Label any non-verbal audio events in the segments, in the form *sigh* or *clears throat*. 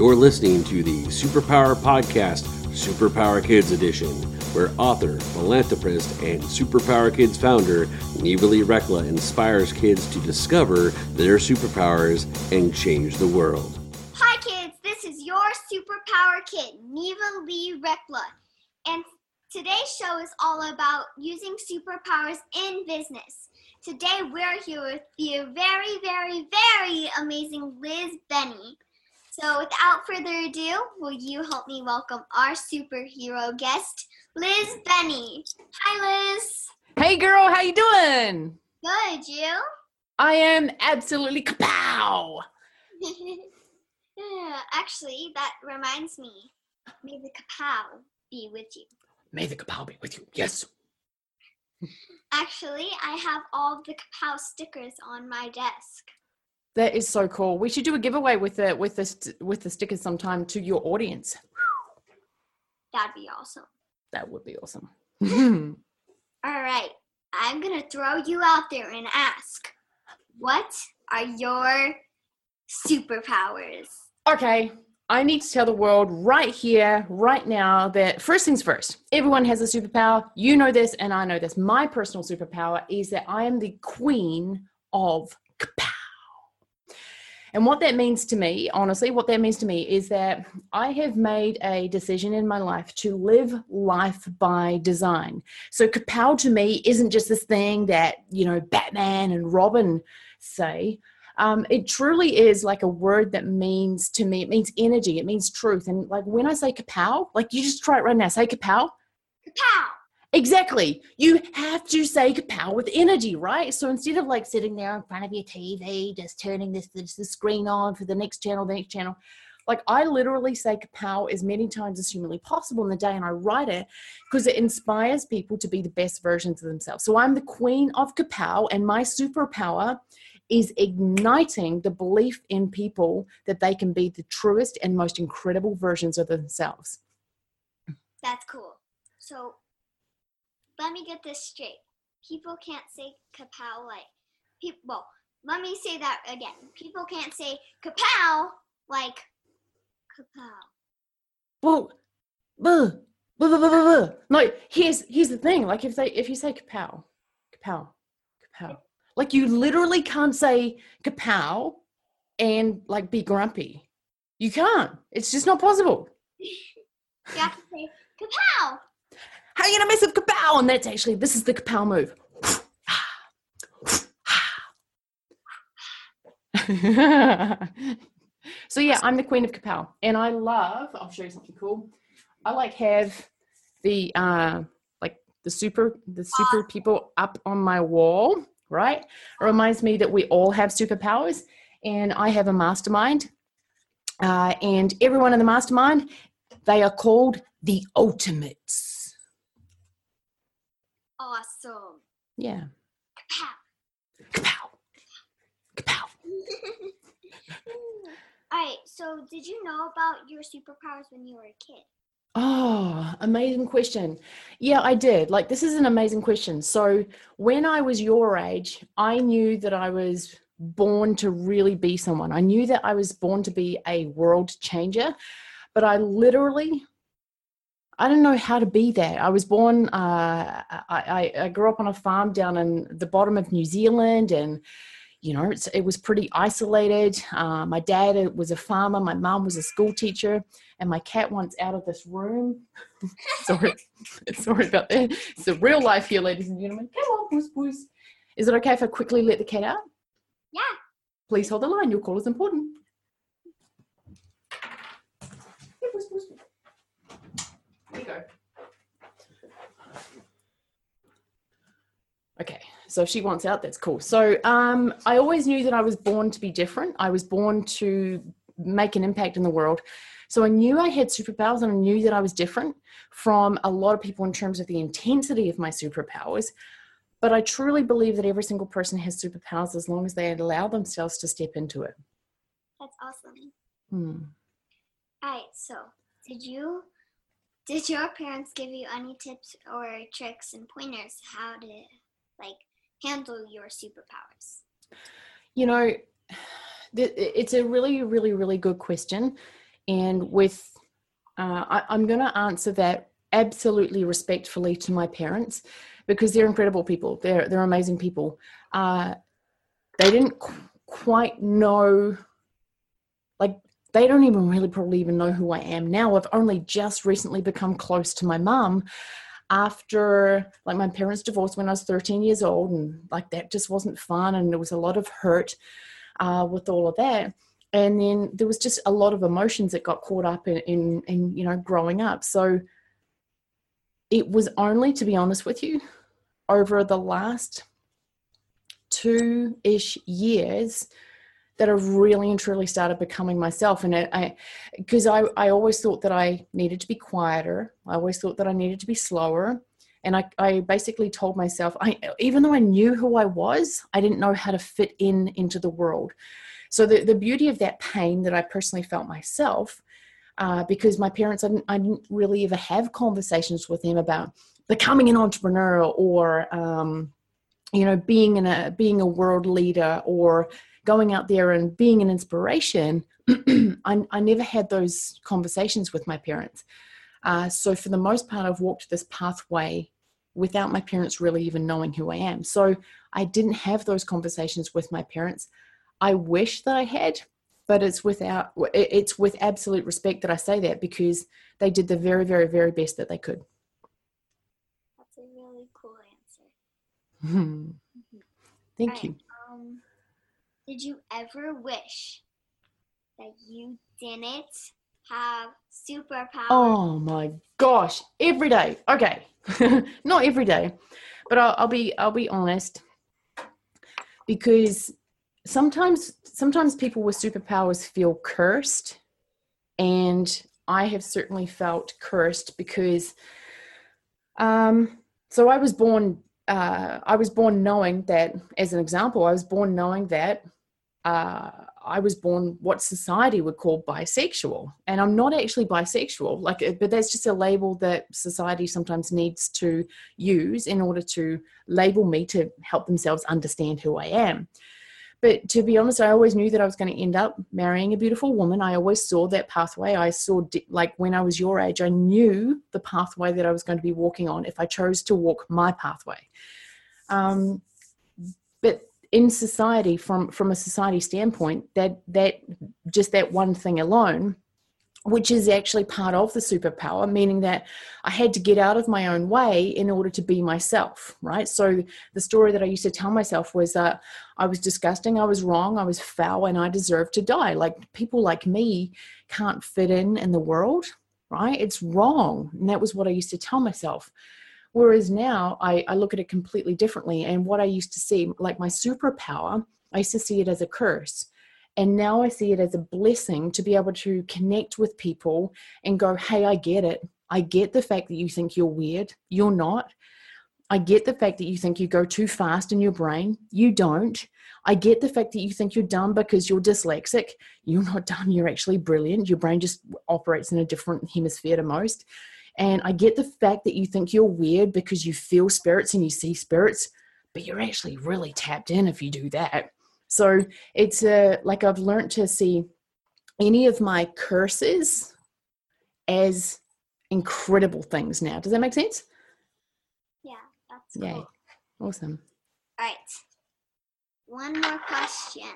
You're listening to the Superpower Podcast, Superpower Kids Edition, where author, philanthropist, and Superpower Kids founder Neva Lee Recla inspires kids to discover their superpowers and change the world. Hi, kids. This is your superpower kid, Neva Lee Recla. And today's show is all about using superpowers in business. Today, we're here with the very, very, very amazing Liz Benny. So, without further ado, will you help me welcome our superhero guest, Liz Benny? Hi, Liz. Hey girl, how you doing? Good, you? I am absolutely kapow. *laughs* yeah, actually, that reminds me. May the kapow be with you. May the kapow be with you. Yes. Actually, I have all the kapow stickers on my desk. That is so cool. We should do a giveaway with the with the st- with the stickers sometime to your audience. That'd be awesome. That would be awesome. *laughs* All right, I'm gonna throw you out there and ask, what are your superpowers? okay, I need to tell the world right here, right now, that first things first, everyone has a superpower. You know this, and I know this. My personal superpower is that I am the queen of kapow. And what that means to me, honestly, what that means to me is that I have made a decision in my life to live life by design. So kapow to me isn't just this thing that, you know, Batman and Robin say. Um, it truly is like a word that means to me, it means energy, it means truth. And like when I say kapow, like you just try it right now, say kapow. Kapow! Exactly. You have to say kapow with energy, right? So instead of like sitting there in front of your TV, just turning this, this, this screen on for the next channel, the next channel, like I literally say kapow as many times as humanly possible in the day and I write it because it inspires people to be the best versions of themselves. So I'm the queen of kapow and my superpower is igniting the belief in people that they can be the truest and most incredible versions of themselves. That's cool. So, let me get this straight. People can't say kapow like people. Well, let me say that again. People can't say kapow like kapow. Well, buh, buh, buh, buh, buh, buh. no. Here's here's the thing. Like if they if you say kapow, kapow, kapow, like you literally can't say kapow and like be grumpy. You can't. It's just not possible. *laughs* You have to say kapow. How are you gonna mess up kapow? And that's actually this is the kapow move. *laughs* so yeah, I'm the queen of kapow, and I love. I'll show you something cool. I like have the uh like the super the super people up on my wall. Right, it reminds me that we all have superpowers, and I have a mastermind, uh, and everyone in the mastermind they are called the ultimates. Awesome. Yeah. Kapow. Kapow. Kapow. *laughs* All right. So, did you know about your superpowers when you were a kid? Oh, amazing question. Yeah, I did. Like, this is an amazing question. So, when I was your age, I knew that I was born to really be someone. I knew that I was born to be a world changer, but I literally I don't know how to be that. I was born, uh, I, I, grew up on a farm down in the bottom of New Zealand, and you know, it was pretty isolated. Uh, my dad was a farmer, my mom was a school teacher, and my cat wants out of this room. *laughs* sorry, *laughs* sorry about that. It's a real life here, ladies and gentlemen. Come on, puss, puss. Is it okay if I quickly let the cat out? Yeah. Please hold the line. Your call is important. There you go. Okay, so if she wants out, that's cool. So um, I always knew that I was born to be different. I was born to make an impact in the world. So I knew I had superpowers and I knew that I was different from a lot of people in terms of the intensity of my superpowers. But I truly believe that every single person has superpowers as long as they allow themselves to step into it. That's awesome. Hmm. All right. So, did you did your parents give you any tips or tricks and pointers how to like handle your superpowers? You know, it's a really, really, really good question. and with uh, I, i'm going to answer that absolutely respectfully to my parents because they're incredible people they're they're amazing people uh, they didn't qu- quite know like they don't even really probably even know who I am now. I've only just recently become close to my mom after like my parents divorced when I was 13 years old, and like that just wasn't fun, and there was a lot of hurt uh, with all of that. And then there was just a lot of emotions that got caught up in, in, in you know growing up. So it was only, to be honest with you, over the last two ish years that I've really and truly started becoming myself. And I, because I, I, always thought that I needed to be quieter. I always thought that I needed to be slower. And I, I basically told myself, I, even though I knew who I was, I didn't know how to fit in into the world. So the, the beauty of that pain that I personally felt myself, uh, because my parents, I didn't, I didn't really ever have conversations with them about becoming an entrepreneur or, um, you know, being in a being a world leader or going out there and being an inspiration, *clears throat* I, I, never had those conversations with my parents. Uh, so, for the most part, I've walked this pathway without my parents really even knowing who I am. So, I didn't have those conversations with my parents. I wish that I had, but it's without it's with absolute respect that I say that because they did the very, very, very best that they could. That's a really cool answer. *laughs* Thank right. you. Did you ever wish that you didn't have superpowers? Oh my gosh, every day. Okay, *laughs* not every day, but I'll, I'll be I'll be honest because sometimes sometimes people with superpowers feel cursed, and I have certainly felt cursed because um so I was born uh, I was born knowing that, as an example, I was born knowing that uh, I was born what society would call bisexual, and I'm not actually bisexual. Like, uh, but that's just a label that society sometimes needs to use in order to label me to help themselves understand who I am. But to be honest, I always knew that I was going to end up marrying a beautiful woman. I always saw that pathway. I saw, like, when I was your age, I knew the pathway that I was going to be walking on if I chose to walk my pathway. Um, but in society from from a society standpoint that that just that one thing alone which is actually part of the superpower, meaning that I had to get out of my own way in order to be myself, right? So the story that I used to tell myself was that I was disgusting, I was wrong, I was foul, and I deserved to die. Like people like me can't fit in in the world, right? It's wrong. And that was what I used to tell myself. Whereas now I, I look at it completely differently. And what I used to see, like my superpower, I used to see it as a curse. And now I see it as a blessing to be able to connect with people and go, hey, I get it. I get the fact that you think you're weird. You're not. I get the fact that you think you go too fast in your brain. You don't. I get the fact that you think you're dumb because you're dyslexic. You're not dumb. You're actually brilliant. Your brain just operates in a different hemisphere to most. And I get the fact that you think you're weird because you feel spirits and you see spirits, but you're actually really tapped in if you do that. So it's a, like I've learned to see any of my curses as incredible things now. Does that make sense? Yeah, that's cool. Yay. Awesome. All right. One more question.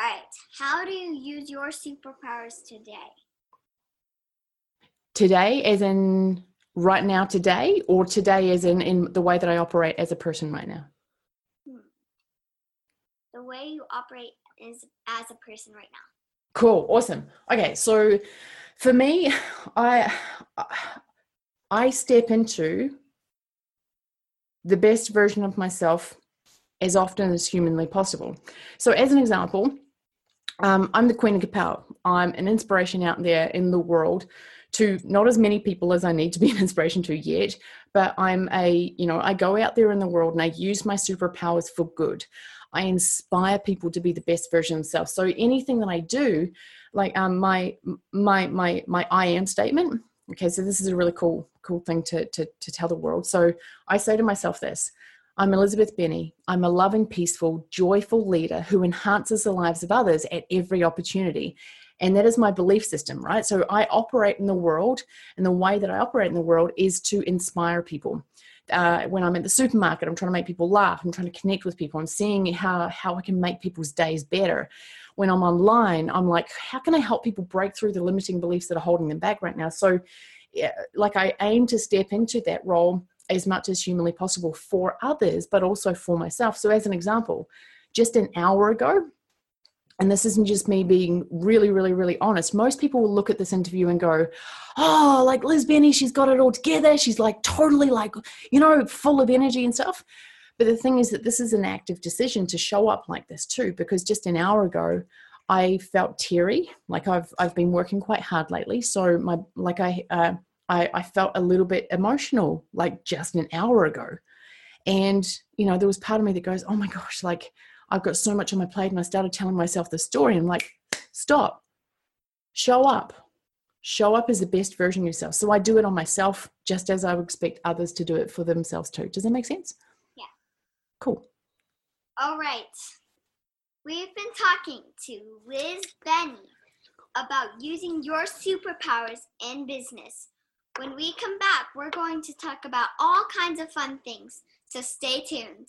All right. How do you use your superpowers today? Today as in right now today or today as in in the way that i operate as a person right now? The way you operate is as a person right now. Cool awesome. Okay so for me i i step into the best version of myself as often as humanly possible. So as an example um, i'm the queen of kapow. I'm an inspiration out there in the world to not as many people as I need to be an inspiration to yet, but I'm a, you know, I go out there in the world and I use my superpowers for good. I inspire people to be the best version of themselves. So anything that I do, like um, my my my my I am statement. Okay, so this is a really cool cool thing to to to tell the world. So I say to myself this. I'm Elizabeth Benny. I'm a loving, peaceful, joyful leader who enhances the lives of others at every opportunity And that is my belief system, right? So I operate in the world, and the way that I operate in the world is to inspire people. Uh, when I'm at the supermarket, I'm trying to make people laugh. I'm trying to connect with people. I'm seeing how how I can make people's days better. When I'm online, I'm like, how can I help people break through the limiting beliefs that are holding them back right now? So, yeah, like I aim to step into that role as much as humanly possible for others, but also for myself. So, as an example, just an hour ago, and this isn't just me being really, really, really honest. Most people will look at this interview and go, Oh, like Liz Benny, she's got it all together. She's like totally like, you know, full of energy and stuff. But the thing is that this is an active decision to show up like this too, because just an hour ago, I felt teary. Like I've I've been working quite hard lately, so my like I uh, I, I felt a little bit emotional like just an hour ago, and you know there was part of me that goes, oh my gosh, like I've got so much on my plate. And I started telling myself the story. I'm like, stop, show up. Show up as the best version of yourself. So I do it on myself just as I would expect others to do it for themselves too. Does that make sense? Yeah. Cool. All right. We've been talking to Liz Benny about using your superpowers in business. When we come back, we're going to talk about all kinds of fun things. So stay tuned.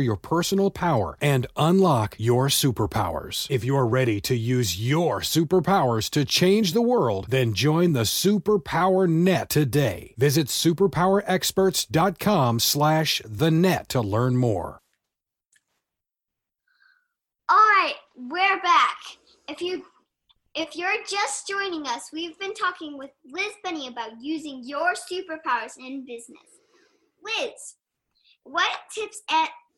your personal power and unlock your superpowers. If you're ready to use your superpowers to change the world, then join the Superpower Net today. Visit superpowerexperts.com slash the net to learn more. All right, we're back. If you if you're just joining us, we've been talking with Liz Benny about using your superpowers in business. Liz, what tips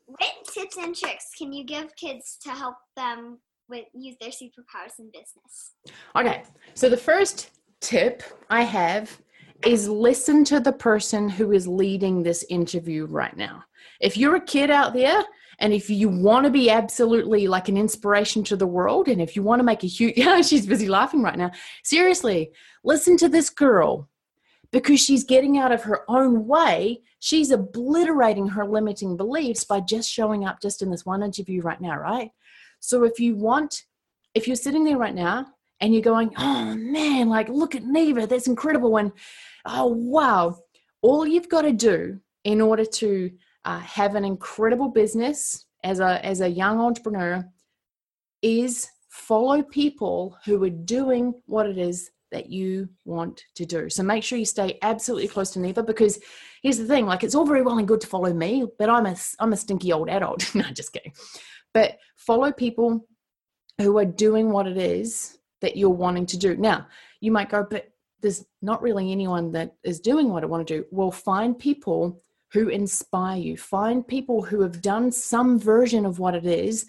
what tips and tricks can you give kids to help them with use their superpowers in business? Okay, so the first tip I have is listen to the person who is leading this interview right now. If you're a kid out there and if you want to be absolutely like an inspiration to the world, and if you want to make a huge, *laughs* yeah, she's busy laughing right now. Seriously, listen to this girl because she's getting out of her own way. She's obliterating her limiting beliefs by just showing up just in this one interview right now, right? So if you want, if you're sitting there right now and you're going, oh man, like look at Neva, that's incredible. And oh wow, all you've got to do in order to uh, have an incredible business as a as a young entrepreneur is follow people who are doing what it is that you want to do. So make sure you stay absolutely close to Neva because here's the thing like it's all very well and good to follow me, but I'm a I'm a stinky old adult. *laughs* no, just kidding. But follow people who are doing what it is that you're wanting to do. Now, you might go, but there's not really anyone that is doing what I want to do. Well, find people who inspire you. Find people who have done some version of what it is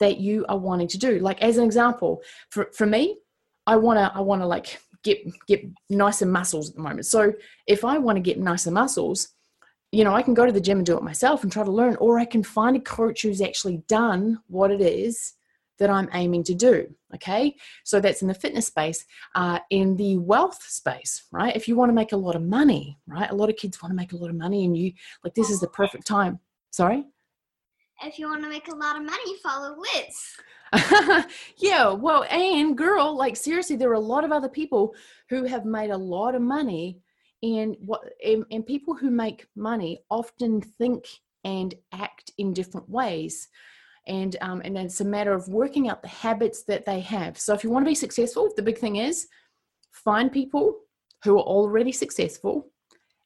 that you are wanting to do. Like as an example, for, for me, I wanna I wanna like get get nicer muscles at the moment. So if I want to get nicer muscles, you know, I can go to the gym and do it myself and try to learn, or I can find a coach who's actually done what it is that I'm aiming to do. Okay, so that's in the fitness space. Uh, in the wealth space, right? If you want to make a lot of money, right? A lot of kids want to make a lot of money, and you like this is the perfect time. Sorry. If you want to make a lot of money, follow Liz. *laughs* yeah, well, and girl, like seriously, there are a lot of other people who have made a lot of money, and what and, and people who make money often think and act in different ways, and um, and it's a matter of working out the habits that they have. So, if you want to be successful, the big thing is find people who are already successful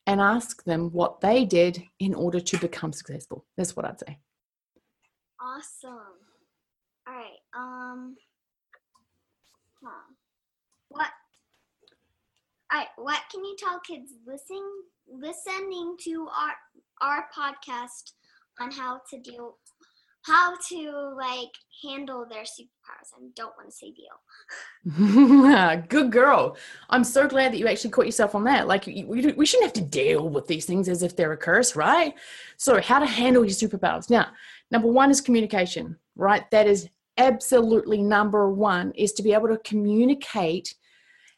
and ask them what they did in order to become successful. That's what I'd say. Awesome. Um. Huh. What? All right. What can you tell kids listening listening to our our podcast on how to deal how to like handle their superpowers. I don't want to say deal. *laughs* Good girl. I'm so glad that you actually caught yourself on that. Like, we, we shouldn't have to deal with these things as if they're a curse, right? So, how to handle your superpowers. Now, number one is communication, right? That is absolutely number one, is to be able to communicate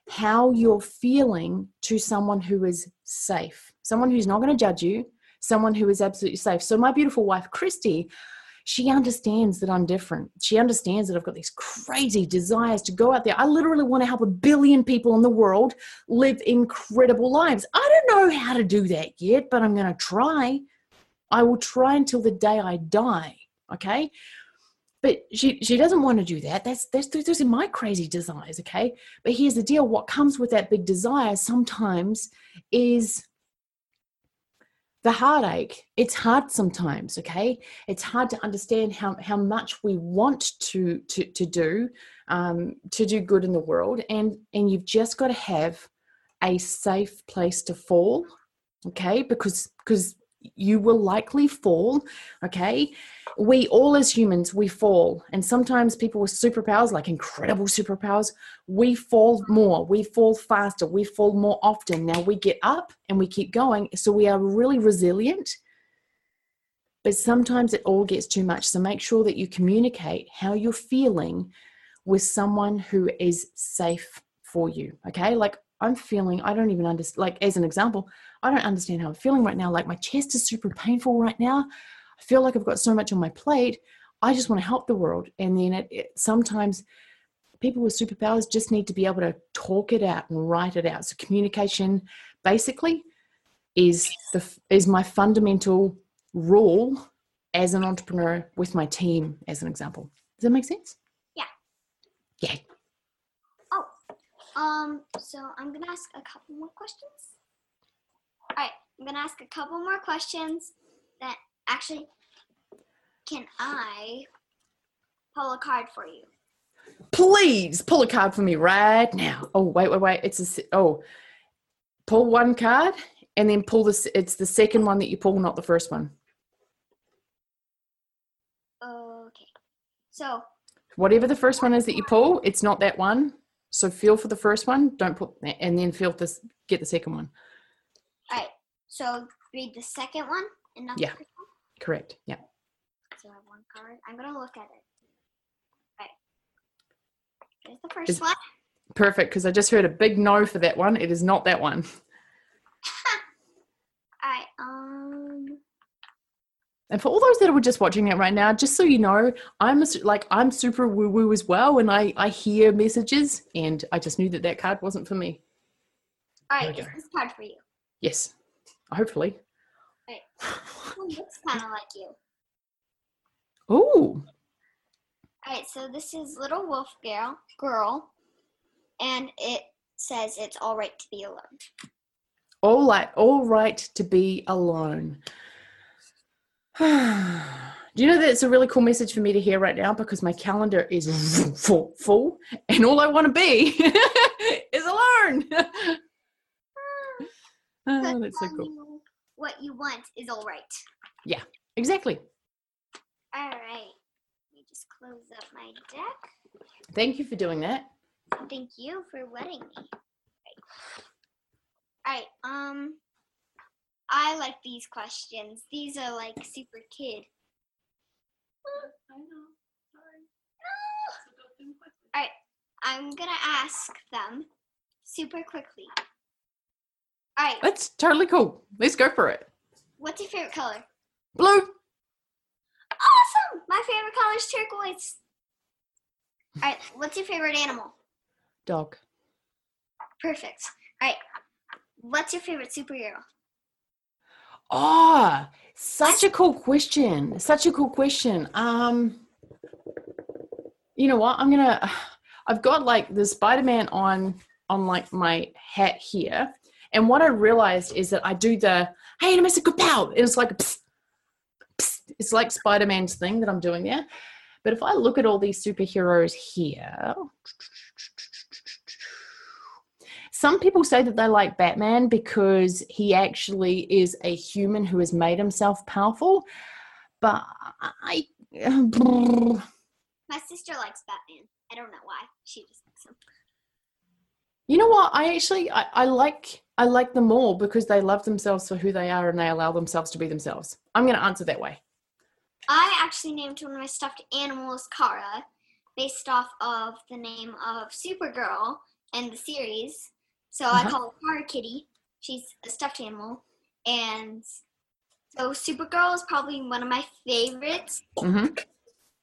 how you're feeling to someone who is safe, someone who's not going to judge you, someone who is absolutely safe. So, my beautiful wife, Christy, she understands that I'm different. She understands that I've got these crazy desires to go out there. I literally want to help a billion people in the world live incredible lives. I don't know how to do that yet, but I'm going to try. I will try until the day I die. Okay. But she, she doesn't want to do that. That's, that's those are my crazy desires. Okay. But here's the deal what comes with that big desire sometimes is the heartache it's hard sometimes okay it's hard to understand how, how much we want to to, to do um, to do good in the world and and you've just got to have a safe place to fall okay because because you will likely fall okay? We all as humans we fall. And sometimes people with superpowers like incredible superpowers we fall more we fall faster we fall more often. Now we get up and we keep going. So we are really resilient but sometimes it all gets too much. So make sure that you communicate how you're feeling with someone who is safe for you okay? Like i'm feeling i don't even understand like as an example I don't understand how I'm feeling right now. Like my chest is super painful right now. I feel like I've got so much on my plate. I just want to help the world. And then it, it, sometimes people with superpowers just need to be able to talk it out and write it out. So communication basically is the is my fundamental rule as an entrepreneur with my team as an example. Does that make sense? Yeah. Yeah. Oh. Um so I'm going to ask a couple more questions. All right, I'm gonna ask a couple more questions. That actually, can I pull a card for you? Please pull a card for me right now. Oh wait, wait, wait. It's a oh, pull one card and then pull this. It's the second one that you pull, not the first one. Okay. So. Whatever the first one is that you pull, it's not that one. So feel for the first one. Don't put and then feel this. Get the second one. So read the second one and not yeah. the first one. Correct. Yeah. So I have one card. I'm gonna look at it. All right. Here's the first Is- one. Perfect. Because I just heard a big no for that one. It is not that one. *laughs* All right. Um. And for all those that are just watching it right now, just so you know, I'm a, su- like I'm super woo woo as well, and I I hear messages, and I just knew that that card wasn't for me. All right. we Is go. this card for you? Yes, hopefully. Right. *laughs* Looks kind of like you. Ooh, All right. So this is little wolf girl. Girl, and it says it's all right to be alone. all right, all right to be alone. *sighs* Do you know that it's a really cool message for me to hear right now because my calendar is *laughs* full, full and all I want to be *laughs* is alone. Oh, *laughs* that's so cool. you what you want is all right. Yeah, exactly. All right. Let me just close up my deck. Thank you for doing that. Thank you for letting me. All right. Um, I like these questions. These are like super kid. I know. Sorry. No. All right. I'm gonna ask them super quickly. All right. That's totally cool. Let's go for it. What's your favorite color? Blue. Awesome. My favorite color is turquoise. All right. What's your favorite animal? Dog. Perfect. All right. What's your favorite superhero? Ah, such a cool question. Such a cool question. Um, you know what? I'm gonna. *sighs* I've got like the Spider-Man on on like my hat here, and what I realized is that I do the "Hey, to Mr. Kapow." It's like a psst, psst. it's like Spider-Man's thing that I'm doing there. But if I look at all these superheroes here, some people say that they like Batman because he actually is a human who has made himself powerful. But I, My sister likes Batman. I don't know why. She just likes him. You know what? I actually I, I like I like them all because they love themselves for who they are and they allow themselves to be themselves. I'm going to answer that way. I actually named one of my stuffed animals Kara, based off of the name of Supergirl and the series. So I Uh-huh. call her Kara Kitty. She's a stuffed animal, and so Supergirl is probably one of my favorites. hmm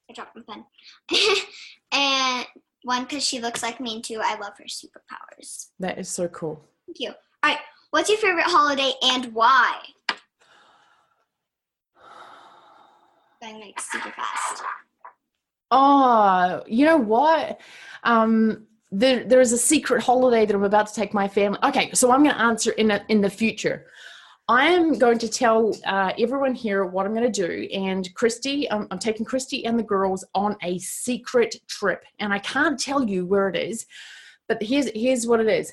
I dropped my pen. *laughs* and one because she looks like me, and two, I love her superpowers. That is so cool. Thank you. Right, what's your favorite holiday and why? Going like super fast. Oh, you know what? Um, there, there is a secret holiday that I'm about to take my family. Okay, so I'm going to answer in a, in the future. I am going to tell uh, everyone here what I'm going to do. And Christy, um, I'm taking Christy and the girls on a secret trip, and I can't tell you where it is, but here's here's what it is.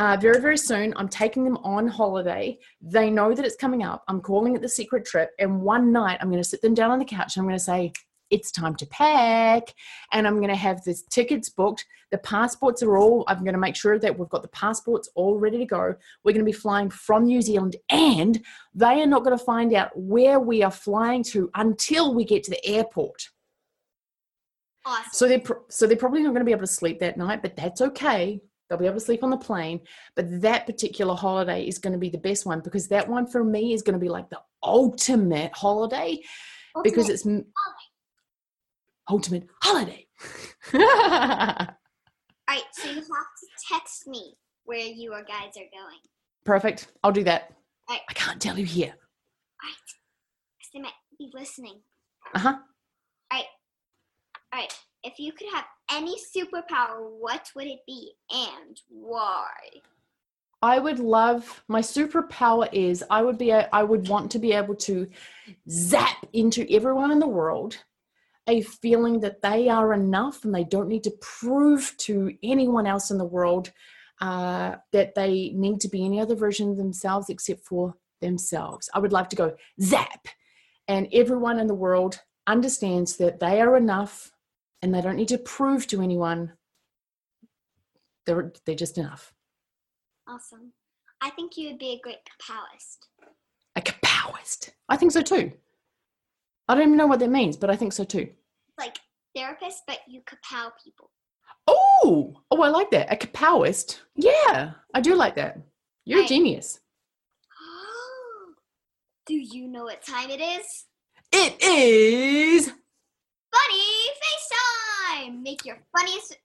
Uh, very very soon, I'm taking them on holiday. They know that it's coming up. I'm calling it the secret trip, and one night I'm going to sit them down on the couch. And I'm going to say, it's time to pack and i'm going to have the tickets booked the passports are all i'm going to make sure that we've got the passports all ready to go we're going to be flying from new zealand and they are not going to find out where we are flying to until we get to the airport Awesome. so they're so they're probably not going to be able to sleep that night but that's okay they'll be able to sleep on the plane but that particular holiday is going to be the best one because that one for me is going to be like the ultimate holiday because it's m- ultimate holiday. *laughs* All right, so you have to text me where you or guys are going. Perfect. I'll do that. Right. I can't tell you here. Right. 'Cause they might be listening. Uh huh. Alright. All right. If you could have any superpower, what would it be and why? I would love my superpower is I would be I would want to be able to zap into everyone in the world a feeling that they are enough and they don't need to prove to anyone else in the world uh, that they need to be any other version of themselves except for themselves. I would love to go zap, and everyone in the world understands that they are enough and they don't need to prove to anyone they're they're just enough. Awesome. I think you would be a great kapowist. A kapowist. I think so too. I don't even know what that means, but I think so too. Like therapist, but you kapow people. Oh, oh, I like that. A kapowist. Yeah, I do like that. You're a genius. *gasps* Do you know what time it is? It is. Funny FaceTime! Make your funniest.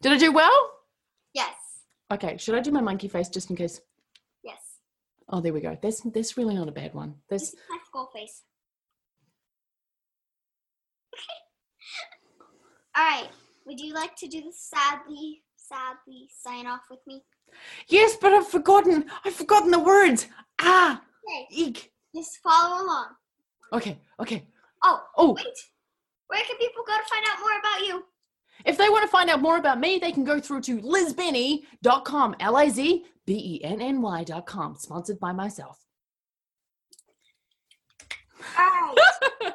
Did I do well? Yes. Okay, should I do my monkey face just in case? Yes. Oh, there we go. That's that's really not a bad one. This That's is my skull face. *laughs* All right. Would you like to do the sadly, sadly sign off with me? yes, but I've forgotten. I've forgotten the words. Ah, Okay. eek. Just follow along. Okay, okay. Oh, Oh, wait. Where can people go to find out more about you? If they want to find out more about me, they can go through to lizbenny.com, L I Z B E N N Y.com, sponsored by myself. All right. *laughs*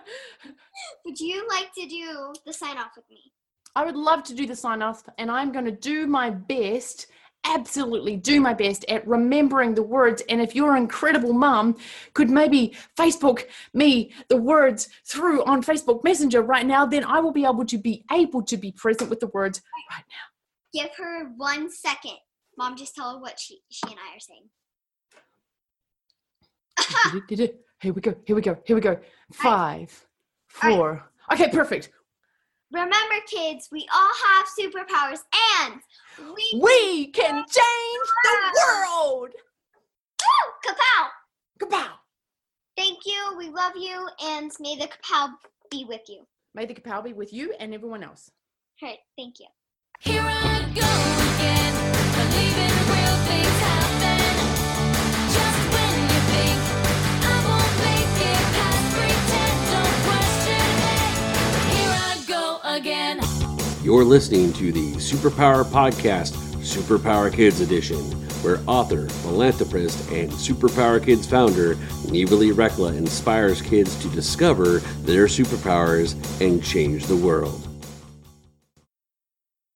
Would you like to do the sign off with me? I would love to do the sign off, and I'm going to do my best, absolutely do my best at remembering the words. And if your incredible mum could maybe Facebook me the words through on Facebook Messenger right now, then I will be able to be able to be present with the words right now. Give her one second. Mom, just tell her what she, she and I are saying. *laughs* Here we go. Here we go. Here we go. *laughs* Five, four. Okay, perfect. Remember, kids, we all have superpowers and we. We can change the world. Woo! Kapow! Kapow. Thank you. We love you. And may the kapow be with you. May the kapow be with you and everyone else. All right. Thank you. Here I go again, You're listening to the Superpower Podcast, Superpower Kids Edition, where author, philanthropist, and Superpower Kids founder Neva Lee Recla inspires kids to discover their superpowers and change the world.